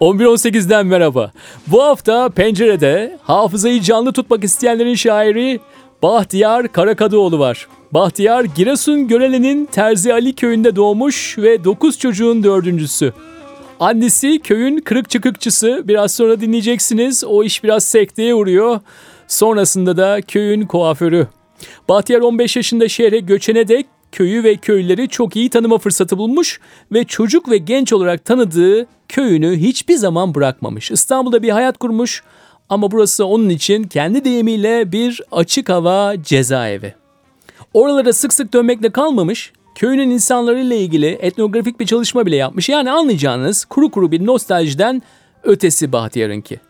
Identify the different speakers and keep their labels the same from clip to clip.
Speaker 1: 11.18'den merhaba. Bu hafta pencerede hafızayı canlı tutmak isteyenlerin şairi Bahtiyar Karakadıoğlu var. Bahtiyar Giresun Görele'nin Terzi Ali köyünde doğmuş ve 9 çocuğun dördüncüsü. Annesi köyün kırık çıkıkçısı. Biraz sonra dinleyeceksiniz. O iş biraz sekteye uğruyor. Sonrasında da köyün kuaförü. Bahtiyar 15 yaşında şehre göçene dek köyü ve köyleri çok iyi tanıma fırsatı bulmuş ve çocuk ve genç olarak tanıdığı köyünü hiçbir zaman bırakmamış. İstanbul'da bir hayat kurmuş ama burası onun için kendi deyimiyle bir açık hava cezaevi. Oralara sık sık dönmekle kalmamış, köyünün insanlarıyla ilgili etnografik bir çalışma bile yapmış. Yani anlayacağınız kuru kuru bir nostaljiden ötesi Bahtiyar'ınki.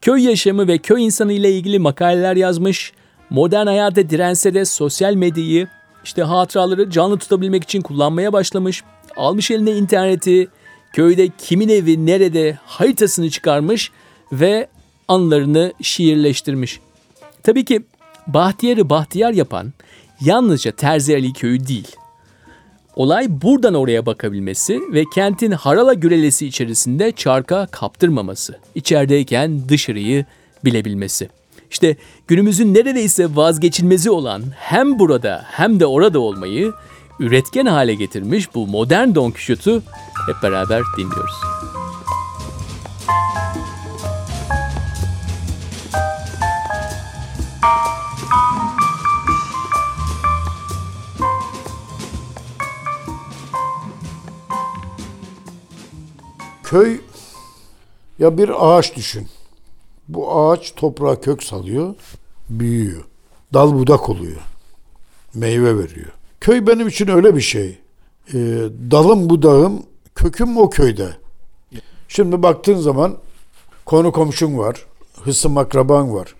Speaker 1: Köy yaşamı ve köy insanı ile ilgili makaleler yazmış, modern hayata dirense de sosyal medyayı, işte hatıraları canlı tutabilmek için kullanmaya başlamış. Almış eline interneti, köyde kimin evi nerede haritasını çıkarmış ve anılarını şiirleştirmiş. Tabii ki Bahtiyar'ı Bahtiyar yapan yalnızca Terzi Ali köyü değil. Olay buradan oraya bakabilmesi ve kentin harala gürelesi içerisinde çarka kaptırmaması. İçerideyken dışarıyı bilebilmesi. İşte günümüzün neredeyse vazgeçilmezi olan hem burada hem de orada olmayı üretken hale getirmiş bu modern Don Quixote'u hep beraber dinliyoruz.
Speaker 2: Köy ya bir ağaç düşün. Bu ağaç toprağa kök salıyor, büyüyor. Dal budak oluyor. Meyve veriyor. Köy benim için öyle bir şey. Ee, dalım budağım, köküm o köyde. Şimdi baktığın zaman konu komşun var, hısım akraban var.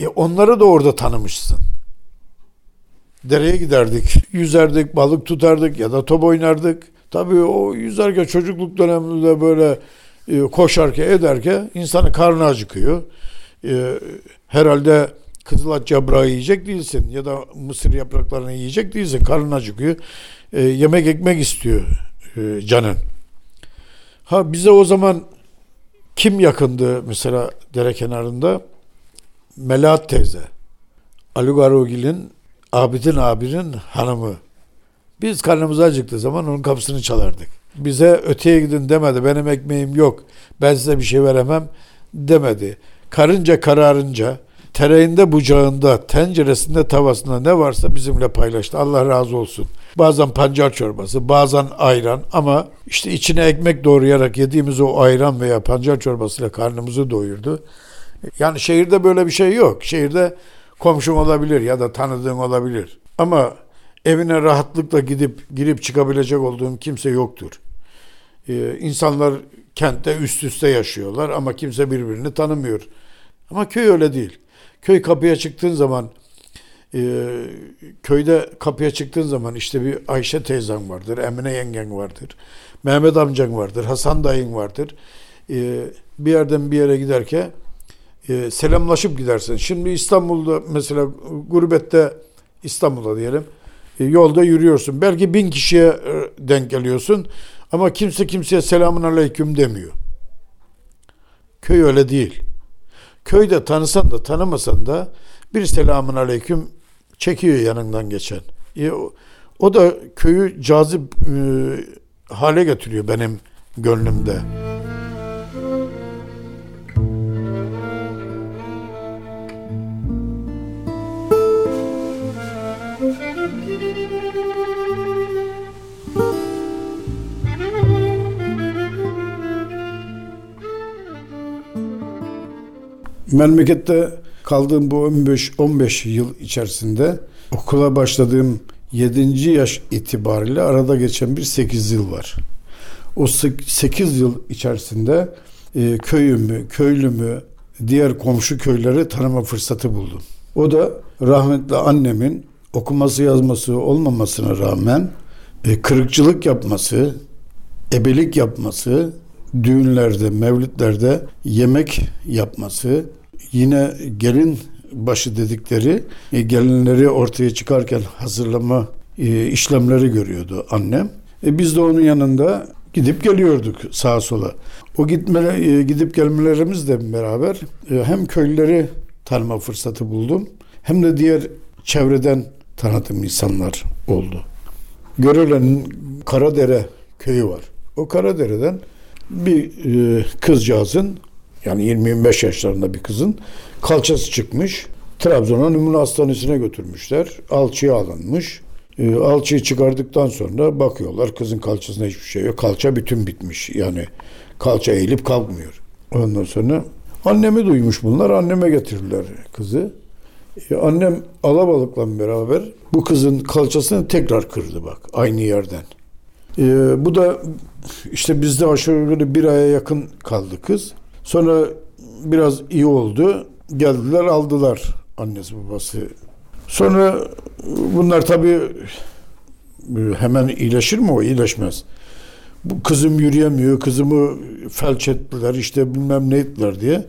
Speaker 2: E onları da orada tanımışsın. Dereye giderdik, yüzerdik, balık tutardık ya da top oynardık. Tabii o yüzerken çocukluk döneminde böyle e, koşarken ederken insanın karnı acıkıyor. E, herhalde kızılat yaprağı yiyecek değilsin ya da mısır yapraklarını yiyecek değilsin. Karnın acıkıyor. E, yemek ekmek istiyor e, canın. Ha bize o zaman kim yakındı mesela dere kenarında? Melahat teyze. Ali Garogil'in Abidin abinin hanımı. Biz karnımız acıktığı zaman onun kapısını çalardık. Bize öteye gidin demedi. Benim ekmeğim yok. Ben size bir şey veremem demedi. Karınca kararınca tereğinde bucağında, tenceresinde, tavasında ne varsa bizimle paylaştı. Allah razı olsun. Bazen pancar çorbası, bazen ayran ama işte içine ekmek doğrayarak yediğimiz o ayran veya pancar çorbasıyla karnımızı doyurdu. Yani şehirde böyle bir şey yok. Şehirde komşun olabilir ya da tanıdığın olabilir. Ama evine rahatlıkla gidip girip çıkabilecek olduğum kimse yoktur. Ee, insanlar kentte üst üste yaşıyorlar ama kimse birbirini tanımıyor. Ama köy öyle değil. Köy kapıya çıktığın zaman e, köyde kapıya çıktığın zaman işte bir Ayşe teyzen vardır, Emine yengen vardır, Mehmet amcan vardır, Hasan dayın vardır. E, bir yerden bir yere giderken e, selamlaşıp gidersin. Şimdi İstanbul'da mesela gurbette İstanbul'da diyelim e, yolda yürüyorsun. Belki bin kişiye e, denk geliyorsun ama kimse kimseye selamun aleyküm demiyor. Köy öyle değil. Köyde tanısan da tanımasan da bir selamun aleyküm çekiyor yanından geçen. E, o, o da köyü cazip e, hale getiriyor benim gönlümde. Memlekette kaldığım bu 15 15 yıl içerisinde okula başladığım 7. yaş itibariyle arada geçen bir 8 yıl var. O 8 yıl içerisinde e, köyümü, köylümü, diğer komşu köyleri tanıma fırsatı buldum. O da rahmetli annemin okuması yazması olmamasına rağmen e, kırıkçılık yapması, ebelik yapması, düğünlerde, mevlitlerde yemek yapması, yine gelin başı dedikleri e, gelinleri ortaya çıkarken hazırlama e, işlemleri görüyordu annem. E, biz de onun yanında gidip geliyorduk sağa sola. O gitme, e, gidip gelmelerimizle beraber e, hem köylüleri tanıma fırsatı buldum hem de diğer çevreden tanıdığım insanlar oldu. Görelenin Karadere köyü var. O Karadere'den bir e, kızcağızın yani 20-25 yaşlarında bir kızın kalçası çıkmış. Trabzon'a Numune Hastanesi'ne götürmüşler. Alçıya alınmış. E, alçıyı çıkardıktan sonra bakıyorlar kızın kalçasında hiçbir şey yok. Kalça bütün bitmiş. Yani kalça eğilip kalkmıyor. Ondan sonra annemi duymuş bunlar. Anneme getirdiler kızı. E, annem alabalıkla beraber bu kızın kalçasını tekrar kırdı bak aynı yerden. E, bu da işte bizde aşağı yukarı bir aya yakın kaldı kız. Sonra biraz iyi oldu. Geldiler aldılar annesi babası. Sonra bunlar tabii hemen iyileşir mi o? İyileşmez. Bu kızım yürüyemiyor, kızımı felç ettiler, işte bilmem ne ettiler diye.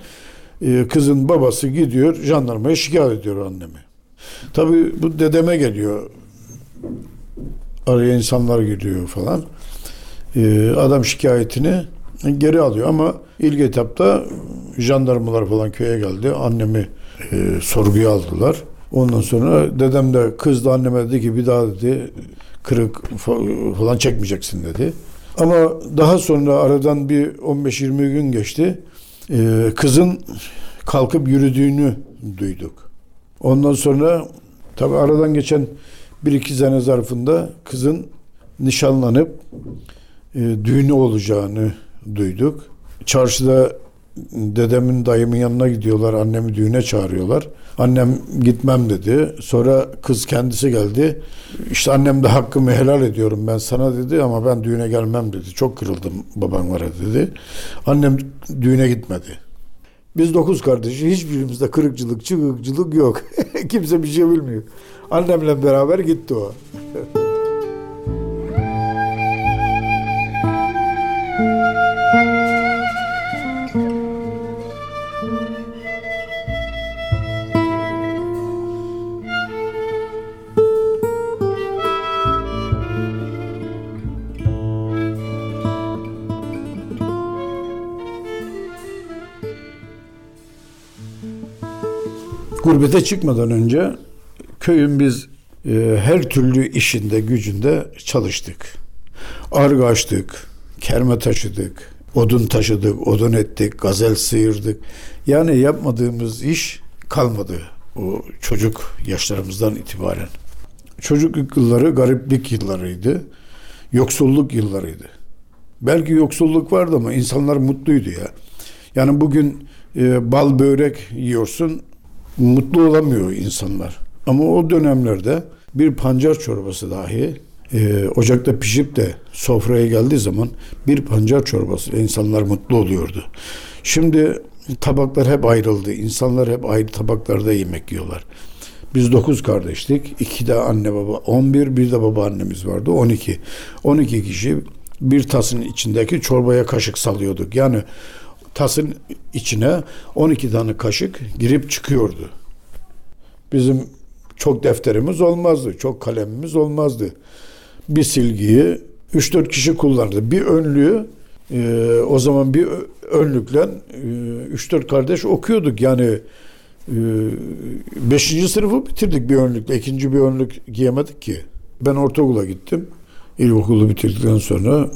Speaker 2: Ee, kızın babası gidiyor, jandarmaya şikayet ediyor annemi. Tabii bu dedeme geliyor. Araya insanlar gidiyor falan. Ee, adam şikayetini geri alıyor ama ilk etapta jandarmalar falan köye geldi. Annemi e, sorguya aldılar. Ondan sonra dedem de kızdı anneme dedi ki bir daha dedi kırık falan çekmeyeceksin dedi. Ama daha sonra aradan bir 15-20 gün geçti. Ee, kızın kalkıp yürüdüğünü duyduk. Ondan sonra tabi aradan geçen bir iki sene zarfında kızın nişanlanıp e, düğünü olacağını duyduk. Çarşıda dedemin dayımın yanına gidiyorlar. Annemi düğüne çağırıyorlar. Annem gitmem dedi. Sonra kız kendisi geldi. İşte annem de hakkımı helal ediyorum ben sana dedi ama ben düğüne gelmem dedi. Çok kırıldım babanlara dedi. Annem düğüne gitmedi. Biz dokuz kardeşi hiçbirimizde kırıkçılık, çıkıkçılık yok. Kimse bir şey bilmiyor. Annemle beraber gitti o. gurbete çıkmadan önce köyün biz e, her türlü işinde gücünde çalıştık. Arga açtık, kerme taşıdık, odun taşıdık, odun ettik, gazel sıyırdık. Yani yapmadığımız iş kalmadı o çocuk yaşlarımızdan itibaren. Çocukluk yılları gariplik yıllarıydı. Yoksulluk yıllarıydı. Belki yoksulluk vardı ama insanlar mutluydu ya. Yani bugün e, bal börek yiyorsun mutlu olamıyor insanlar. Ama o dönemlerde bir pancar çorbası dahi e, ocakta pişip de sofraya geldiği zaman bir pancar çorbası insanlar mutlu oluyordu. Şimdi tabaklar hep ayrıldı. İnsanlar hep ayrı tabaklarda yemek yiyorlar. Biz dokuz kardeştik. iki de anne baba. On bir, bir de baba annemiz vardı. On iki. On iki kişi bir tasın içindeki çorbaya kaşık salıyorduk. Yani tasın içine 12 tane kaşık girip çıkıyordu. Bizim çok defterimiz olmazdı, çok kalemimiz olmazdı. Bir silgiyi 3-4 kişi kullanırdı. Bir önlüğü e, o zaman bir önlükle e, 3-4 kardeş okuyorduk. Yani 5. E, sınıfı bitirdik bir önlükle. ikinci bir önlük giyemedik ki. Ben ortaokula gittim. İlkokulu bitirdikten sonra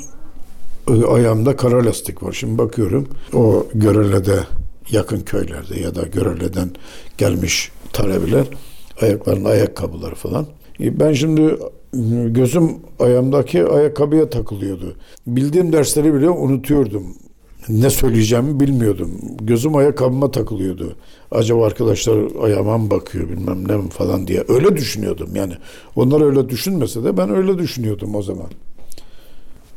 Speaker 2: ayağımda kara lastik var. Şimdi bakıyorum o Görele'de yakın köylerde ya da Görele'den gelmiş talebeler ayaklarında ayakkabıları falan. E, ben şimdi gözüm ayağımdaki ayakkabıya takılıyordu. Bildiğim dersleri bile unutuyordum. Ne söyleyeceğimi bilmiyordum. Gözüm ayakkabıma takılıyordu. Acaba arkadaşlar ayağıma mı bakıyor bilmem ne mi falan diye. Öyle düşünüyordum yani. Onlar öyle düşünmese de ben öyle düşünüyordum o zaman.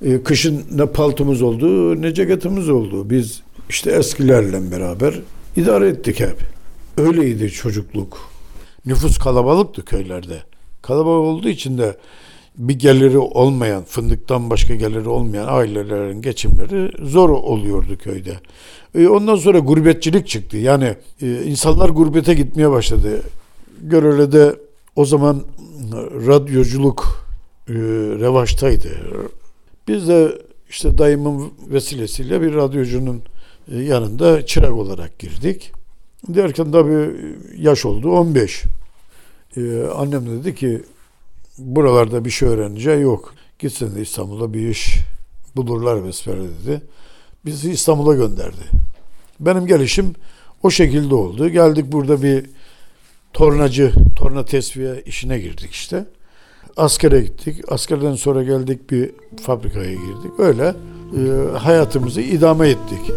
Speaker 2: E, kışın ne paltomuz oldu ne ceketimiz oldu. Biz işte eskilerle beraber idare ettik hep. Öyleydi çocukluk. Nüfus kalabalıktı köylerde. Kalabalık olduğu için de bir geliri olmayan, fındıktan başka geliri olmayan ailelerin geçimleri zor oluyordu köyde. E, ondan sonra gurbetçilik çıktı. Yani e, insanlar gurbete gitmeye başladı. Görele'de o zaman radyoculuk e, revaçtaydı. Biz de işte dayımın vesilesiyle bir radyocunun e, yanında çırak olarak girdik. Derken tabii yaş oldu 15. Ee, annem dedi ki buralarda bir şey öğreneceği yok. Gitsin de İstanbul'da bir iş bulurlar besbere dedi. Bizi İstanbul'a gönderdi. Benim gelişim o şekilde oldu. Geldik burada bir tornacı, torna tesviye işine girdik işte. Askere gittik. Askerden sonra geldik bir fabrikaya girdik. Öyle e, hayatımızı idame ettik.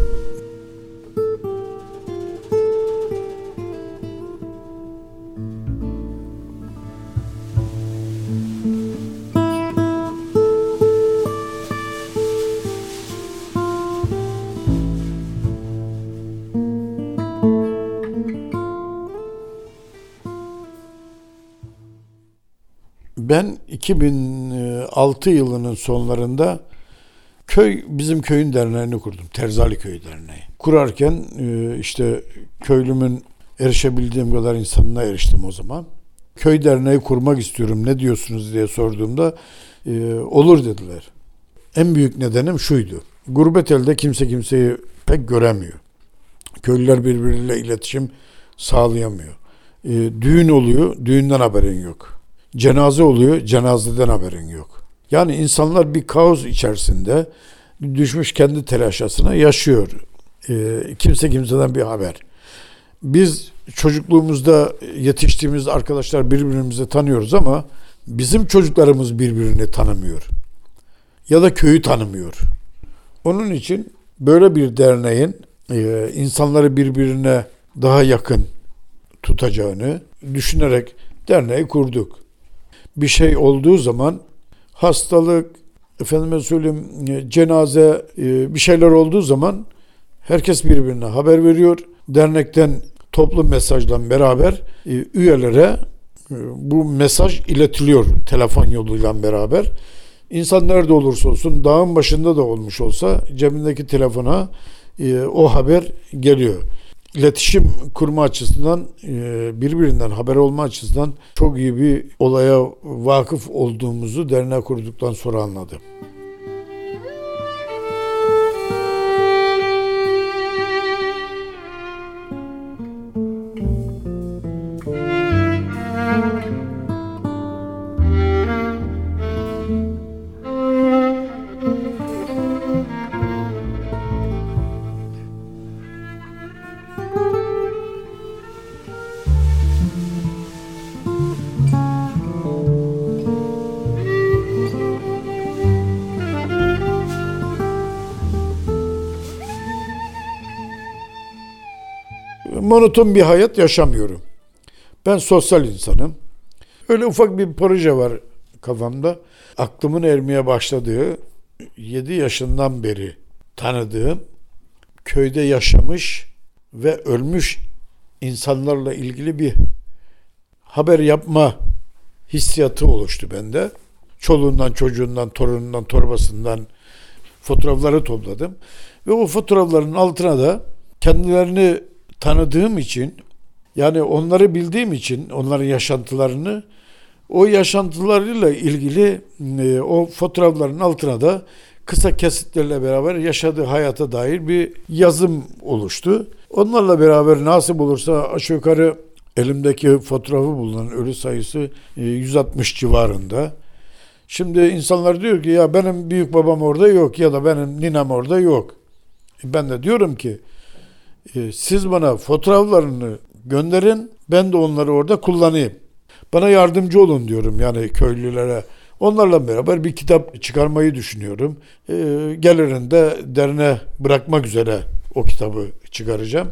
Speaker 2: Ben 2006 yılının sonlarında köy bizim köyün derneğini kurdum. Terzali Köy Derneği. Kurarken e, işte köylümün erişebildiğim kadar insanına eriştim o zaman. Köy derneği kurmak istiyorum ne diyorsunuz diye sorduğumda e, olur dediler. En büyük nedenim şuydu. Gurbet elde kimse kimseyi pek göremiyor. Köylüler birbiriyle iletişim sağlayamıyor. E, düğün oluyor, düğünden haberin yok cenaze oluyor, cenazeden haberin yok. Yani insanlar bir kaos içerisinde düşmüş kendi telaşasına yaşıyor. E, kimse kimseden bir haber. Biz çocukluğumuzda yetiştiğimiz arkadaşlar birbirimizi tanıyoruz ama bizim çocuklarımız birbirini tanımıyor. Ya da köyü tanımıyor. Onun için böyle bir derneğin e, insanları birbirine daha yakın tutacağını düşünerek derneği kurduk bir şey olduğu zaman hastalık, efendime söyleyeyim e, cenaze e, bir şeyler olduğu zaman herkes birbirine haber veriyor. Dernekten toplu mesajla beraber e, üyelere bu mesaj iletiliyor telefon yoluyla beraber. İnsan nerede olursa olsun dağın başında da olmuş olsa cebindeki telefona o haber geliyor iletişim kurma açısından e, birbirinden haber olma açısından çok iyi bir olaya vakıf olduğumuzu derneğe kurduktan sonra anladım. Monoton bir hayat yaşamıyorum. Ben sosyal insanım. Öyle ufak bir proje var kafamda. Aklımın ermeye başladığı 7 yaşından beri tanıdığım köyde yaşamış ve ölmüş insanlarla ilgili bir haber yapma hissiyatı oluştu bende. Çoluğundan, çocuğundan, torunundan, torbasından fotoğrafları topladım. Ve o fotoğrafların altına da kendilerini tanıdığım için yani onları bildiğim için onların yaşantılarını o yaşantılarıyla ilgili e, o fotoğrafların altına da kısa kesitlerle beraber yaşadığı hayata dair bir yazım oluştu. Onlarla beraber nasip olursa aşağı yukarı elimdeki fotoğrafı bulunan ölü sayısı 160 e, civarında. Şimdi insanlar diyor ki ya benim büyük babam orada yok ya da benim ninem orada yok. Ben de diyorum ki e, siz bana fotoğraflarını gönderin ben de onları orada kullanayım. Bana yardımcı olun diyorum yani köylülere. Onlarla beraber bir kitap çıkarmayı düşünüyorum. E, gelirinde derine bırakmak üzere o kitabı çıkaracağım.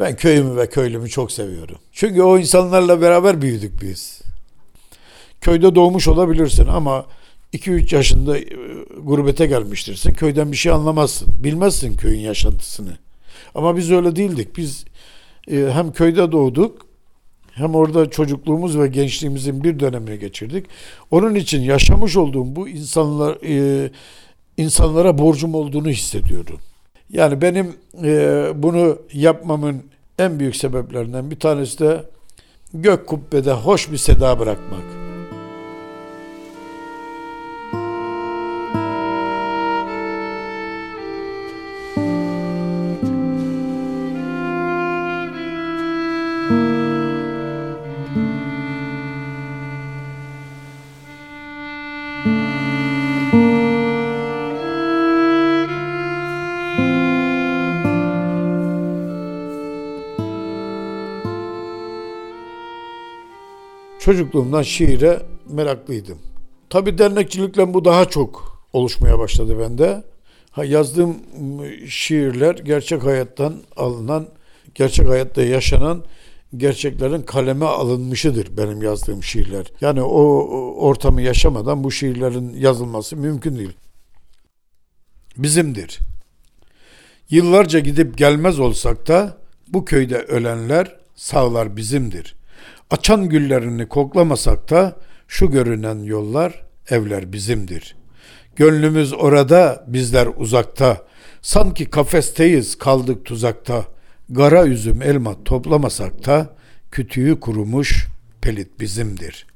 Speaker 2: Ben köyümü ve köylümü çok seviyorum. Çünkü o insanlarla beraber büyüdük biz. Köyde doğmuş olabilirsin ama 2-3 yaşında e, gurbete gelmiştirsin. Köyden bir şey anlamazsın. Bilmezsin köyün yaşantısını. Ama biz öyle değildik. Biz e, hem köyde doğduk hem orada çocukluğumuz ve gençliğimizin bir dönemini geçirdik. Onun için yaşamış olduğum bu insanlar e, insanlara borcum olduğunu hissediyorum. Yani benim e, bunu yapmamın en büyük sebeplerinden bir tanesi de gök kubbede hoş bir seda bırakmak. Çocukluğumdan şiire meraklıydım. Tabi dernekçilikle bu daha çok oluşmaya başladı bende. Ha, yazdığım şiirler gerçek hayattan alınan, gerçek hayatta yaşanan gerçeklerin kaleme alınmışıdır benim yazdığım şiirler. Yani o ortamı yaşamadan bu şiirlerin yazılması mümkün değil. Bizimdir. Yıllarca gidip gelmez olsak da bu köyde ölenler sağlar bizimdir. Açan güllerini koklamasak da şu görünen yollar evler bizimdir. Gönlümüz orada, bizler uzakta. Sanki kafesteyiz, kaldık tuzakta. Gara üzüm elma toplamasak da kütüğü kurumuş pelit bizimdir.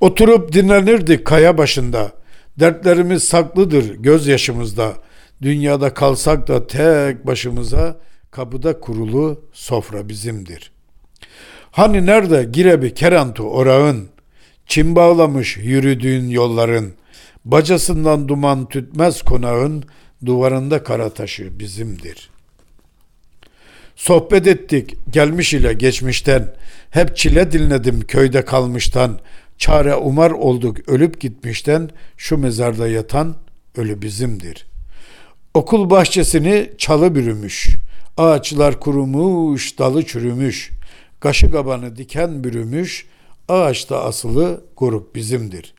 Speaker 2: Oturup dinlenirdik kaya başında. Dertlerimiz saklıdır gözyaşımızda. Dünyada kalsak da tek başımıza kapıda kurulu sofra bizimdir. Hani nerede girebi kerantu orağın, çim bağlamış yürüdüğün yolların, bacasından duman tütmez konağın, duvarında kara taşı bizimdir. Sohbet ettik gelmiş ile geçmişten, hep çile dinledim köyde kalmıştan, çare umar olduk ölüp gitmişten, şu mezarda yatan ölü bizimdir. Okul bahçesini çalı bürümüş, ağaçlar kurumuş, dalı çürümüş, kaşı kabanı diken bürümüş, ağaçta asılı grup bizimdir.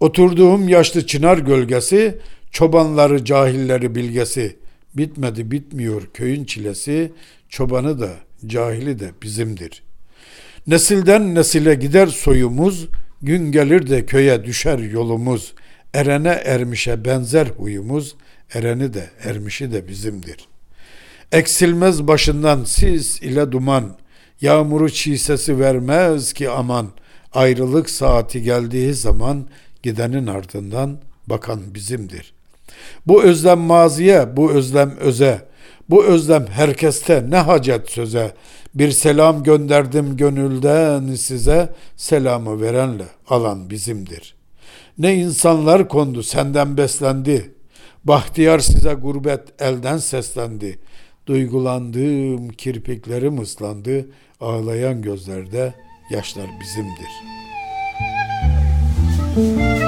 Speaker 2: Oturduğum yaşlı çınar gölgesi, çobanları cahilleri bilgesi, bitmedi bitmiyor köyün çilesi, çobanı da cahili de bizimdir. Nesilden nesile gider soyumuz, gün gelir de köye düşer yolumuz, erene ermişe benzer huyumuz, ereni de ermişi de bizimdir. Eksilmez başından sis ile duman, yağmuru çiğsesi vermez ki aman, ayrılık saati geldiği zaman gidenin ardından bakan bizimdir. Bu özlem maziye, bu özlem öze, bu özlem herkeste ne hacet söze. Bir selam gönderdim gönülden size, selamı verenle alan bizimdir. Ne insanlar kondu senden beslendi, Bahtiyar size gurbet elden seslendi. Duygulandım, kirpiklerim ıslandı, ağlayan gözlerde yaşlar bizimdir. Müzik